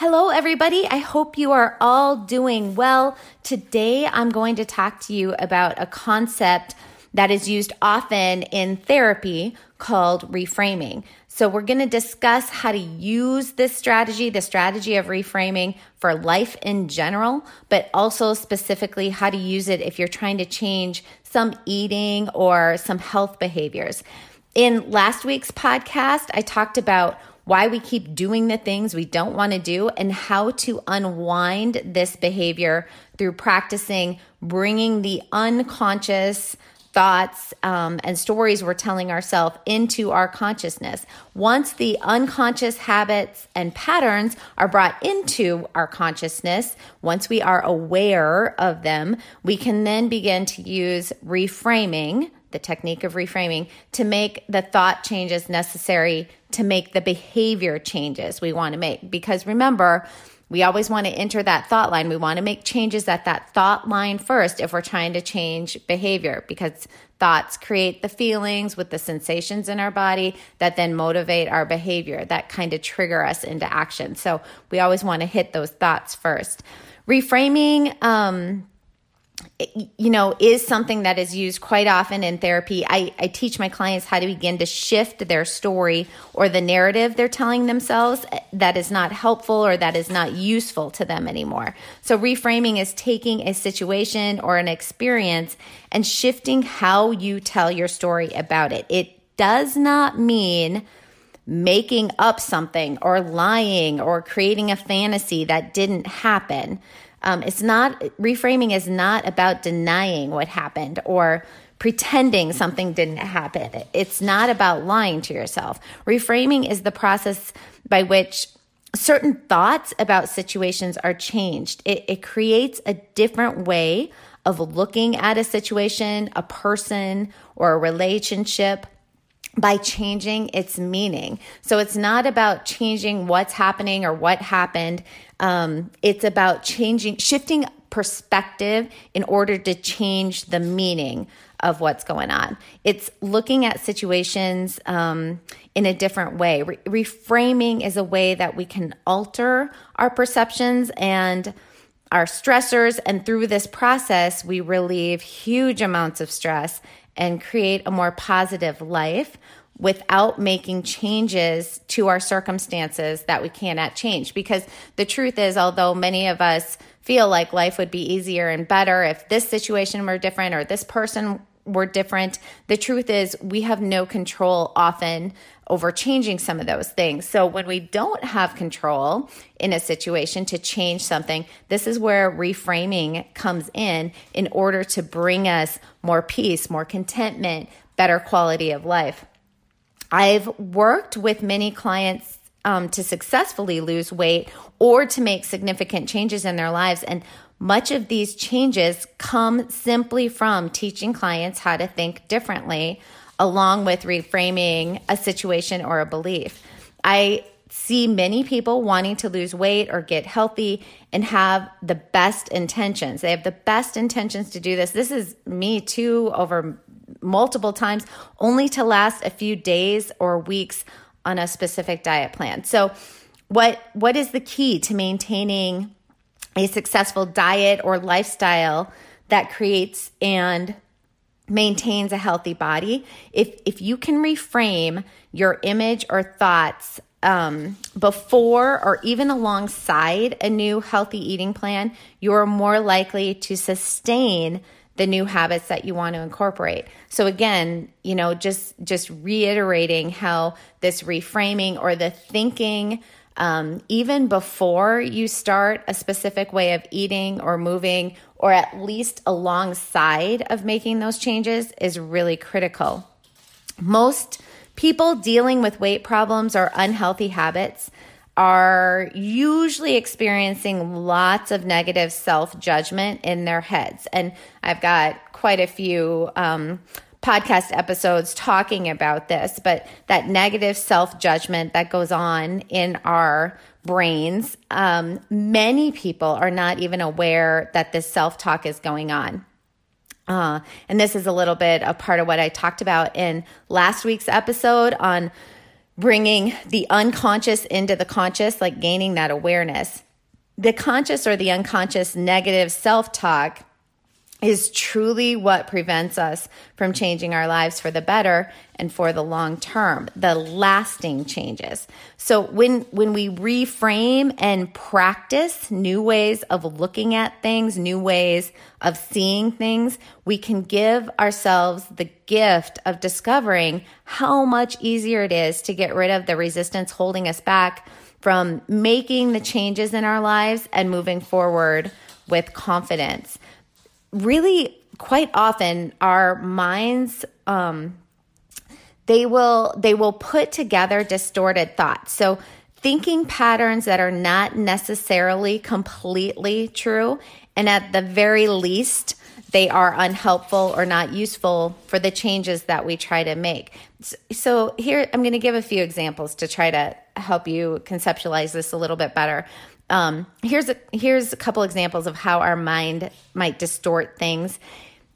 Hello, everybody. I hope you are all doing well. Today, I'm going to talk to you about a concept that is used often in therapy called reframing. So, we're going to discuss how to use this strategy, the strategy of reframing for life in general, but also specifically how to use it if you're trying to change some eating or some health behaviors. In last week's podcast, I talked about why we keep doing the things we don't want to do, and how to unwind this behavior through practicing bringing the unconscious thoughts um, and stories we're telling ourselves into our consciousness. Once the unconscious habits and patterns are brought into our consciousness, once we are aware of them, we can then begin to use reframing the technique of reframing to make the thought changes necessary to make the behavior changes we want to make. Because remember, we always want to enter that thought line. We want to make changes at that thought line first if we're trying to change behavior because thoughts create the feelings with the sensations in our body that then motivate our behavior, that kind of trigger us into action. So we always want to hit those thoughts first. Reframing, um, you know, is something that is used quite often in therapy. I, I teach my clients how to begin to shift their story or the narrative they're telling themselves eh, that is not helpful or that is not useful to them anymore. So, reframing is taking a situation or an experience and shifting how you tell your story about it. It does not mean making up something or lying or creating a fantasy that didn't happen. Um, it's not, reframing is not about denying what happened or pretending something didn't happen. It's not about lying to yourself. Reframing is the process by which certain thoughts about situations are changed. It, it creates a different way of looking at a situation, a person, or a relationship by changing its meaning. So it's not about changing what's happening or what happened. Um, it's about changing, shifting perspective in order to change the meaning of what's going on. It's looking at situations um, in a different way. Re- reframing is a way that we can alter our perceptions and our stressors. And through this process, we relieve huge amounts of stress and create a more positive life without making changes to our circumstances that we cannot change. Because the truth is, although many of us feel like life would be easier and better if this situation were different or this person were different, the truth is we have no control often over changing some of those things. So when we don't have control in a situation to change something, this is where reframing comes in in order to bring us more peace, more contentment, better quality of life. I've worked with many clients um, to successfully lose weight or to make significant changes in their lives. And much of these changes come simply from teaching clients how to think differently, along with reframing a situation or a belief. I see many people wanting to lose weight or get healthy and have the best intentions. They have the best intentions to do this. This is me too over multiple times, only to last a few days or weeks on a specific diet plan. So, what what is the key to maintaining a successful diet or lifestyle that creates and maintains a healthy body? If if you can reframe your image or thoughts um, before or even alongside a new healthy eating plan, you're more likely to sustain the new habits that you want to incorporate. So again, you know, just just reiterating how this reframing or the thinking um, even before you start a specific way of eating or moving, or at least alongside of making those changes, is really critical. Most people dealing with weight problems or unhealthy habits are usually experiencing lots of negative self judgment in their heads. And I've got quite a few um, podcast episodes talking about this, but that negative self judgment that goes on in our brains, um, many people are not even aware that this self talk is going on. Uh, and this is a little bit a part of what I talked about in last week's episode on bringing the unconscious into the conscious, like gaining that awareness. The conscious or the unconscious negative self talk is truly what prevents us from changing our lives for the better and for the long term the lasting changes. So when when we reframe and practice new ways of looking at things new ways of seeing things we can give ourselves the gift of discovering how much easier it is to get rid of the resistance holding us back from making the changes in our lives and moving forward with confidence really quite often our minds um, they will they will put together distorted thoughts. So thinking patterns that are not necessarily completely true and at the very least they are unhelpful or not useful for the changes that we try to make. So here i'm going to give a few examples to try to help you conceptualize this a little bit better um, here's a here's a couple examples of how our mind might distort things.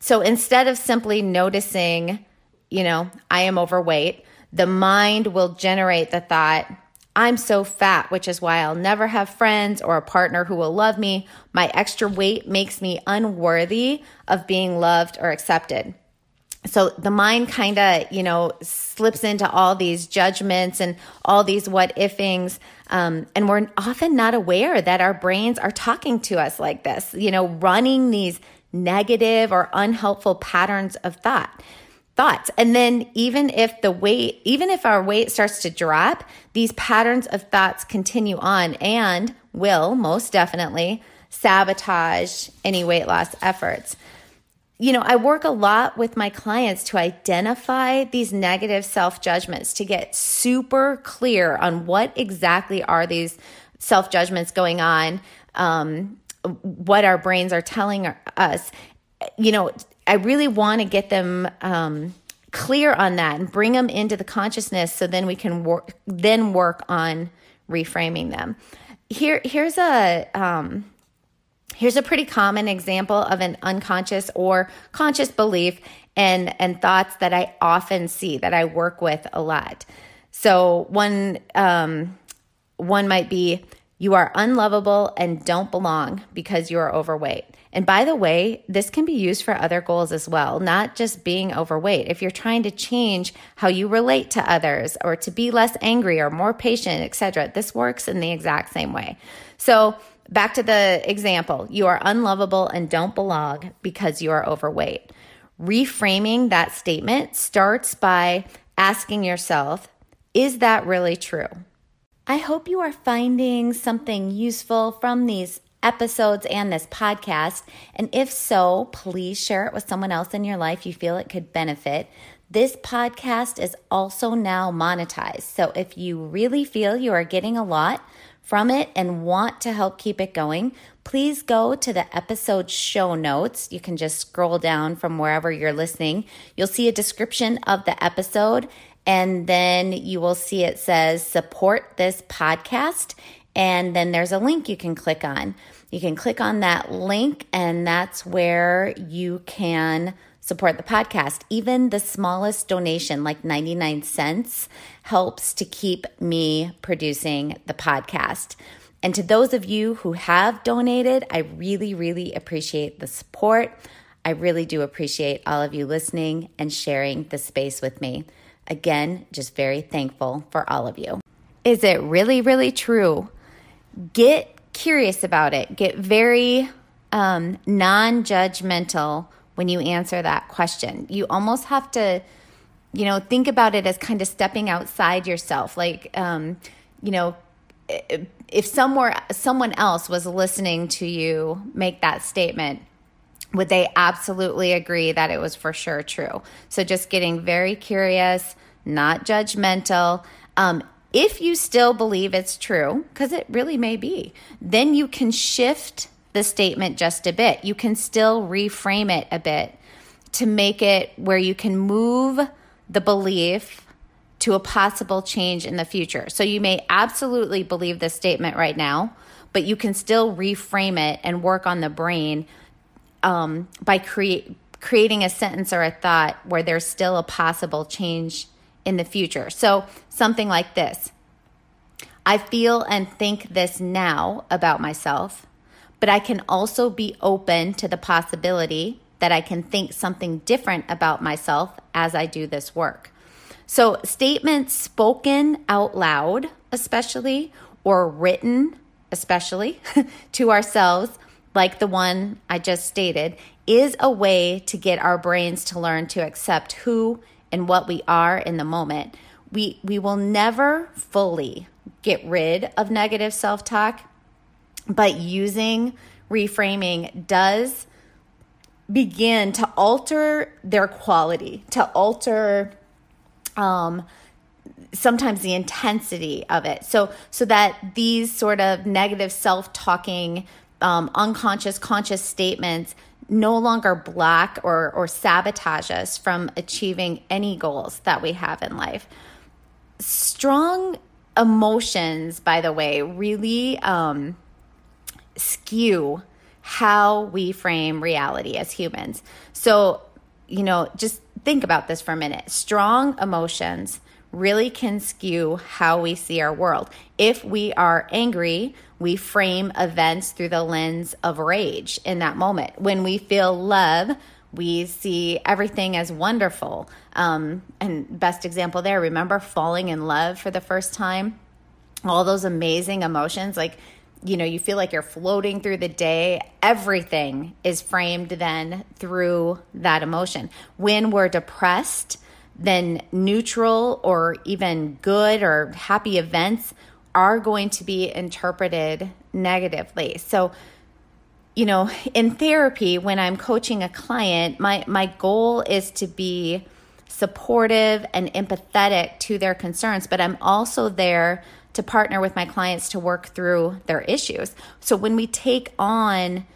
So instead of simply noticing, you know, I am overweight, the mind will generate the thought, I'm so fat, which is why I'll never have friends or a partner who will love me. My extra weight makes me unworthy of being loved or accepted. So the mind kind of, you know, slips into all these judgments and all these what ifings um, and we're often not aware that our brains are talking to us like this, you know, running these negative or unhelpful patterns of thought thoughts. And then even if the weight, even if our weight starts to drop, these patterns of thoughts continue on and will most definitely sabotage any weight loss efforts you know, I work a lot with my clients to identify these negative self judgments to get super clear on what exactly are these self judgments going on, um, what our brains are telling us. You know, I really want to get them um, clear on that and bring them into the consciousness so then we can work, then work on reframing them. Here, here's a, um, Here's a pretty common example of an unconscious or conscious belief and, and thoughts that I often see that I work with a lot. So one um, one might be you are unlovable and don't belong because you are overweight. And by the way, this can be used for other goals as well, not just being overweight. If you're trying to change how you relate to others or to be less angry or more patient, etc., this works in the exact same way. So Back to the example you are unlovable and don't belong because you are overweight. Reframing that statement starts by asking yourself, is that really true? I hope you are finding something useful from these episodes and this podcast. And if so, please share it with someone else in your life you feel it could benefit. This podcast is also now monetized. So if you really feel you are getting a lot from it and want to help keep it going, please go to the episode show notes. You can just scroll down from wherever you're listening. You'll see a description of the episode, and then you will see it says support this podcast. And then there's a link you can click on. You can click on that link, and that's where you can support the podcast. Even the smallest donation, like 99 cents, helps to keep me producing the podcast. And to those of you who have donated, I really, really appreciate the support. I really do appreciate all of you listening and sharing the space with me. Again, just very thankful for all of you. Is it really, really true? Get curious about it. Get very um, non judgmental when you answer that question. You almost have to, you know, think about it as kind of stepping outside yourself. Like, um, you know, if somewhere someone else was listening to you make that statement, would they absolutely agree that it was for sure true? So just getting very curious, not judgmental. Um, If you still believe it's true, because it really may be, then you can shift the statement just a bit. You can still reframe it a bit to make it where you can move the belief to a possible change in the future. So you may absolutely believe this statement right now, but you can still reframe it and work on the brain um, by create, creating a sentence or a thought where there's still a possible change in the future. So something like this I feel and think this now about myself, but I can also be open to the possibility that I can think something different about myself as I do this work. So, statements spoken out loud, especially, or written, especially, to ourselves, like the one I just stated, is a way to get our brains to learn to accept who and what we are in the moment. We, we will never fully get rid of negative self talk, but using reframing does begin to alter their quality, to alter um, sometimes the intensity of it. So so that these sort of negative self-talking, um, unconscious, conscious statements no longer block or or sabotage us from achieving any goals that we have in life. Strong emotions, by the way, really um, skew how we frame reality as humans. So, you know, just think about this for a minute. Strong emotions really can skew how we see our world. If we are angry, we frame events through the lens of rage in that moment. When we feel love, we see everything as wonderful. Um, and best example there, remember falling in love for the first time? All those amazing emotions. Like you know, you feel like you're floating through the day. Everything is framed then through that emotion. When we're depressed, then neutral or even good or happy events are going to be interpreted negatively. So, you know, in therapy, when I'm coaching a client, my, my goal is to be supportive and empathetic to their concerns, but I'm also there to partner with my clients to work through their issues. So when we take on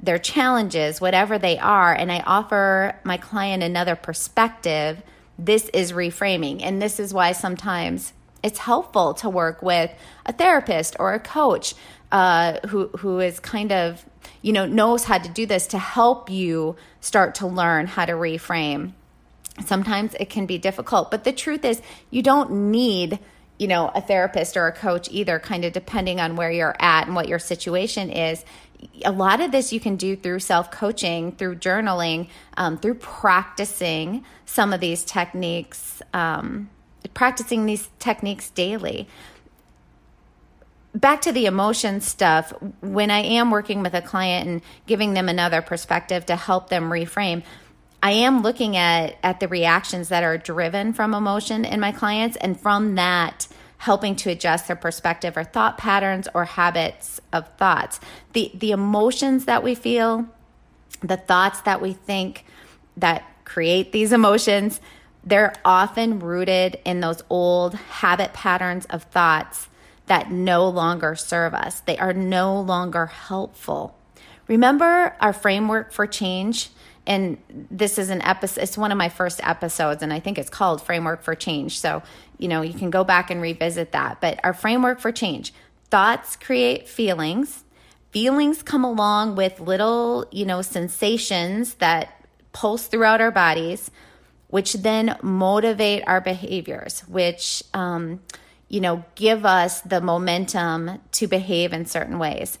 their challenges, whatever they are, and I offer my client another perspective, this is reframing. And this is why sometimes it's helpful to work with a therapist or a coach uh, who who is kind of you know knows how to do this to help you start to learn how to reframe. Sometimes it can be difficult, but the truth is you don't need you know, a therapist or a coach either, kind of depending on where you're at and what your situation is. A lot of this you can do through self coaching, through journaling, um, through practicing some of these techniques, um, practicing these techniques daily. Back to the emotion stuff, when I am working with a client and giving them another perspective to help them reframe, I am looking at at the reactions that are driven from emotion in my clients and from that helping to adjust their perspective or thought patterns or habits of thoughts. The the emotions that we feel, the thoughts that we think that create these emotions, they're often rooted in those old habit patterns of thoughts that no longer serve us. They are no longer helpful. Remember our framework for change? And this is an episode it's one of my first episodes and i think it's called framework for change. So you know you can go back and revisit that. But our framework for change thoughts create feelings. Feelings come along with little you know sensations that pulse throughout our bodies which then motivate our behaviors which um, you know give us the momentum to behave in certain ways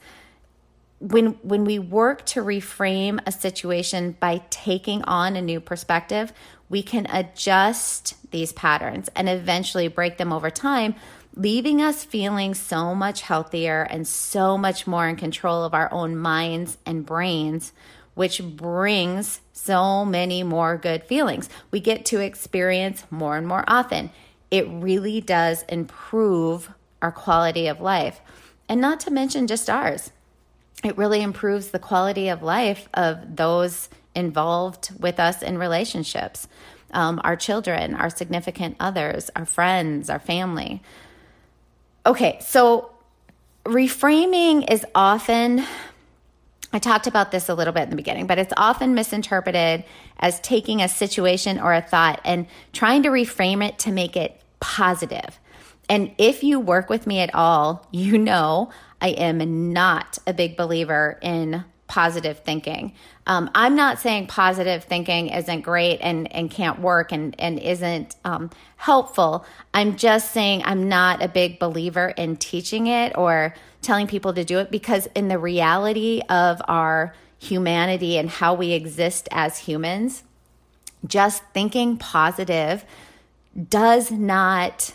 when when we work to reframe a situation by taking on a new perspective, we can adjust these patterns and eventually break them over time, leaving us feeling so much healthier and so much more in control of our own minds and brains, which brings so many more good feelings. We get to experience more and more often. It really does improve our quality of life. And not to mention just ours it really improves the quality of life of those involved with us in relationships um, our children, our significant others, our friends, our family. Okay, so reframing is often I talked about this a little bit in the beginning, but it's often misinterpreted as taking a situation or a thought and trying to reframe it to make it positive. And if you work with me at all, you know I am not a big believer in positive thinking. Um, I'm not saying positive thinking isn't great and, and can't work and, and isn't um, helpful. I'm just saying I'm not a big believer in teaching it or telling people to do it because, in the reality of our humanity and how we exist as humans, just thinking positive does not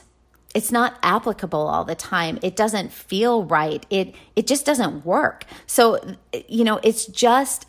it's not applicable all the time. It doesn't feel right. It it just doesn't work. So you know it's just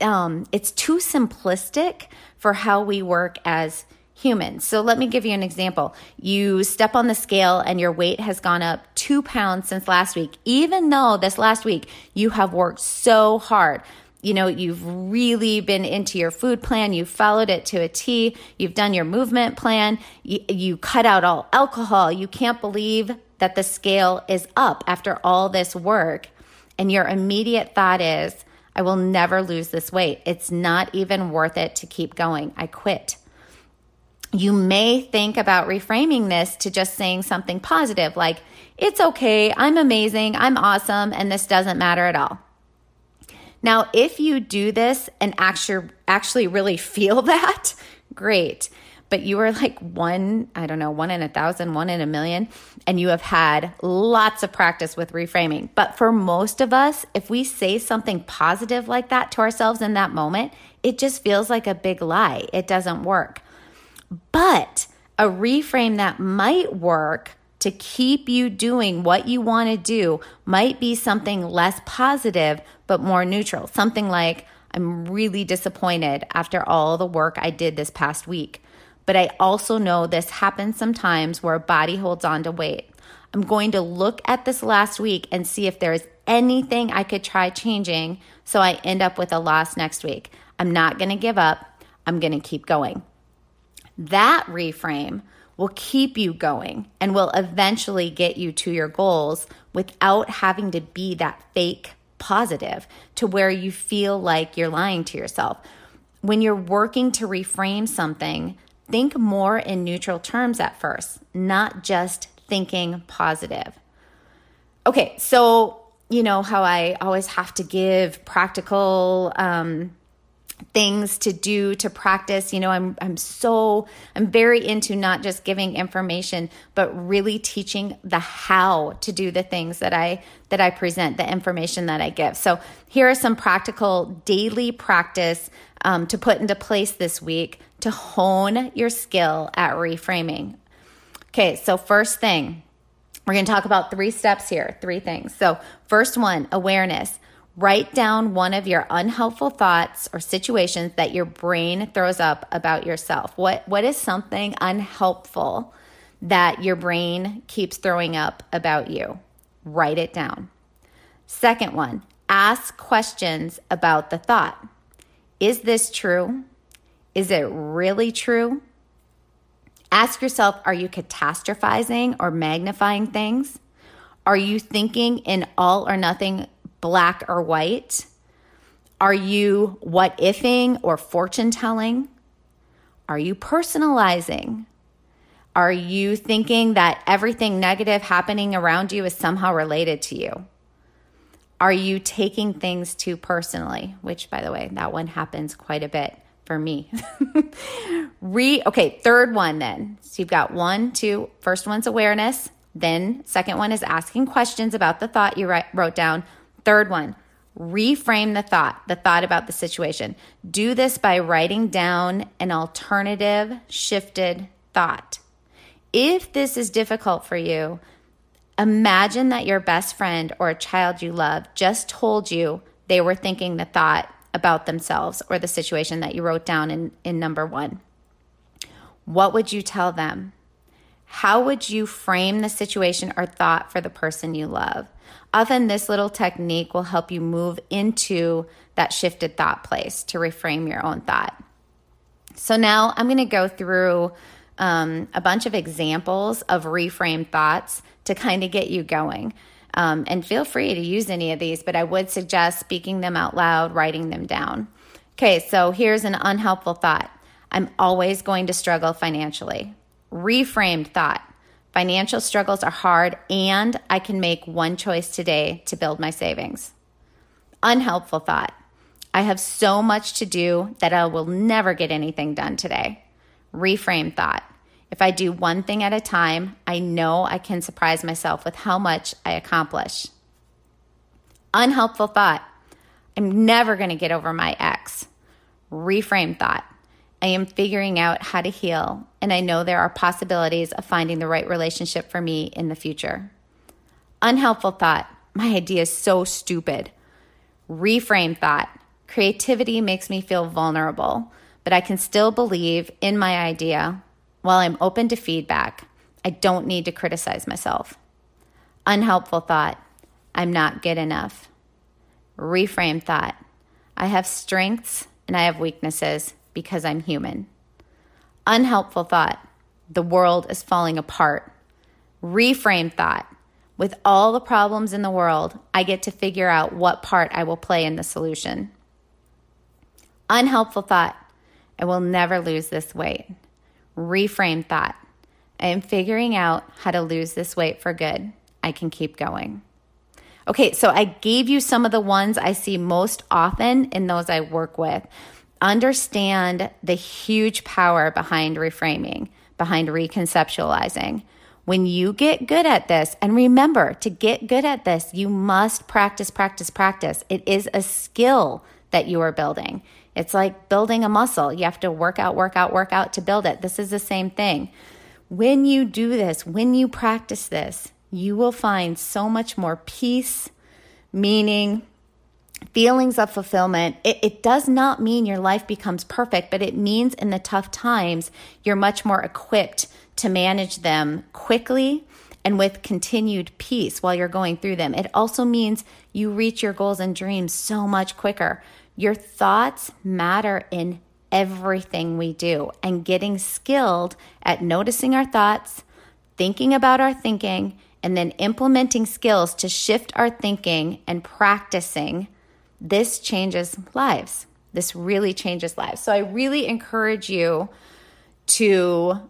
um it's too simplistic for how we work as humans. So let me give you an example. You step on the scale and your weight has gone up two pounds since last week. Even though this last week you have worked so hard you know, you've really been into your food plan, you've followed it to a T, you've done your movement plan, you, you, cut out all alcohol. You can't believe that the scale is up after all this work. And your immediate thought is, I will never lose this weight. It's not even worth it to keep going. I quit. You may think about reframing this to just saying something positive like, it's okay, I'm amazing, I'm awesome, and this doesn't matter at all. Now, if you do this and actually actually really feel that, great. But you are like one, I don't know, one in a thousand, one in a million, and you have had lots of practice with reframing. But for most of us, if we say something positive like that to ourselves in that moment, it just feels like a big lie. It doesn't work. But a reframe that might work to keep you doing what you want to do might be something less positive, but more neutral. Something like, I'm really disappointed after all the work I did this past week. But I also know this happens sometimes where a body holds on to weight. I'm going to look at this last week and see if there's anything I could try changing so I end up with a loss next week. I'm not going to give up. I'm going to keep going. That reframe will keep you going and will eventually get you to your goals without having to be that fake positive to where you feel like you're lying to yourself. When you're working to reframe something, think more in neutral terms at first, not just thinking positive. Okay, so you know how I always have to give practical um, things to do to practice. You know i'm i'm so i'm very into not just giving information but really teaching the how to do the things that i that i present the information that i give. So here are some practical daily practice um, to put into place this week to hone your skill at reframing. Okay so first thing we're going to talk about three steps here three things. So first one awareness Write down one of your unhelpful thoughts or situations that your brain throws up about yourself. What what is something unhelpful that your brain keeps throwing up about you? Write it down. Second one, ask questions about the thought. Is this true? Is it really true? Ask yourself are you catastrophizing or magnifying things? Are you thinking in all or nothing black or white? Are you what ifing or fortune telling? Are you personalizing? Are you thinking that everything negative happening around you is somehow related to you? Are you taking things too personally? Which, by the way, that one happens quite a bit for me. Re okay, third one then. So you've got one, two. First one's awareness. Then second one is asking questions about the thought you write, wrote down. Third one, reframe the thought, the thought about the situation. Do this by writing down an alternative, shifted thought. If this is difficult for you, imagine that your best friend or a child you love just told you they were thinking the thought about themselves or the situation that you wrote down in, in number one. What would you tell them? How would you frame the situation or thought for the person you love? Often, this little technique will help you move into that shifted thought place to reframe your own thought. So, now I'm going to go through um, a bunch of examples of reframed thoughts to kind of get you going. Um, and feel free to use any of these, but I would suggest speaking them out loud, writing them down. Okay, so here's an unhelpful thought I'm always going to struggle financially. Reframed thought financial struggles are hard, and I can make one choice today to build my savings. Unhelpful thought I have so much to do that I will never get anything done today. Reframe thought. If I do one thing at a time, I know I can surprise myself with how much I accomplish. Unhelpful thought. I'm never going to get over my ex. Reframe thought. I am figuring out how to heal, and I know there are possibilities of finding the right relationship for me in the future. Unhelpful thought. My idea is so stupid. Reframe thought. Creativity makes me feel vulnerable, but I can still believe in my idea while I'm open to feedback. I don't need to criticize myself. Unhelpful thought. I'm not good enough. Reframe thought. I have strengths and I have weaknesses because I'm human. Unhelpful thought. The world is falling apart. Reframe thought. With all the problems in the world, I get to figure out what part I will play in the solution. Unhelpful thought. I will never lose this weight. Reframe thought. I am figuring out how to lose this weight for good. I can keep going. Okay, so I gave you some of the ones I see most often in those I work with. Understand the huge power behind reframing, behind reconceptualizing. When you get good at this, and remember to get good at this, you must practice, practice, practice. It is a skill that you are building. It's like building a muscle. You have to work out, work out, work out to build it. This is the same thing. When you do this, when you practice this, you will find so much more peace, meaning, feelings of fulfillment. It, it, does not mean your life becomes perfect, but it means in the tough times, you're much more equipped to manage them quickly and with continued peace while you're going through them. It also means you reach your goals and dreams so much quicker. Your thoughts matter in everything we do, and getting skilled at noticing our thoughts, thinking about our thinking, and then implementing skills to shift our thinking and practicing, this changes lives. This really changes lives. So I really encourage you to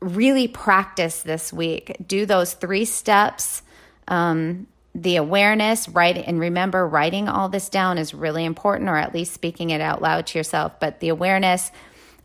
really practice this week. Do those three steps. Um, the awareness, right? And remember, writing all this down is really important, or at least speaking it out loud to yourself. But the awareness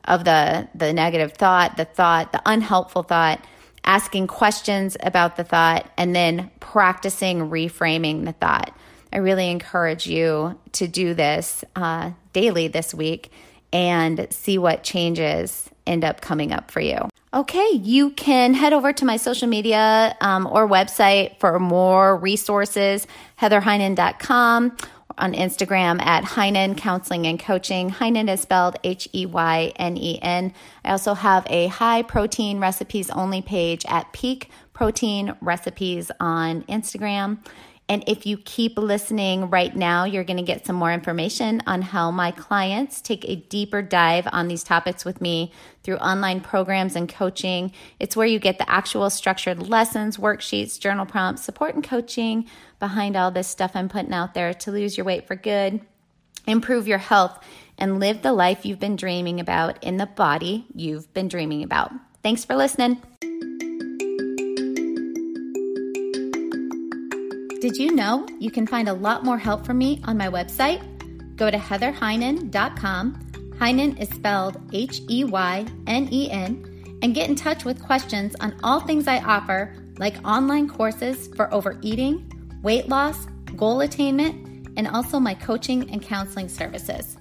of the the negative thought, the thought, the unhelpful thought, asking questions about the thought, and then practicing reframing the thought. I really encourage you to do this uh, daily this week and see what changes end up coming up for you. Okay, you can head over to my social media um, or website for more resources, heatherheynen.com, on Instagram at Heynen Counseling and Coaching. Heynen is spelled H E Y N E N. I also have a high protein recipes only page at Peak Protein Recipes on Instagram. And if you keep listening right now, you're going to get some more information on how my clients take a deeper dive on these topics with me through online programs and coaching. It's where you get the actual structured lessons, worksheets, journal prompts, support, and coaching behind all this stuff I'm putting out there to lose your weight for good, improve your health, and live the life you've been dreaming about in the body you've been dreaming about. Thanks for listening. Did you know you can find a lot more help from me on my website? Go to heatherheynen.com. Heynen is spelled H E Y N E N, and get in touch with questions on all things I offer, like online courses for overeating, weight loss, goal attainment, and also my coaching and counseling services.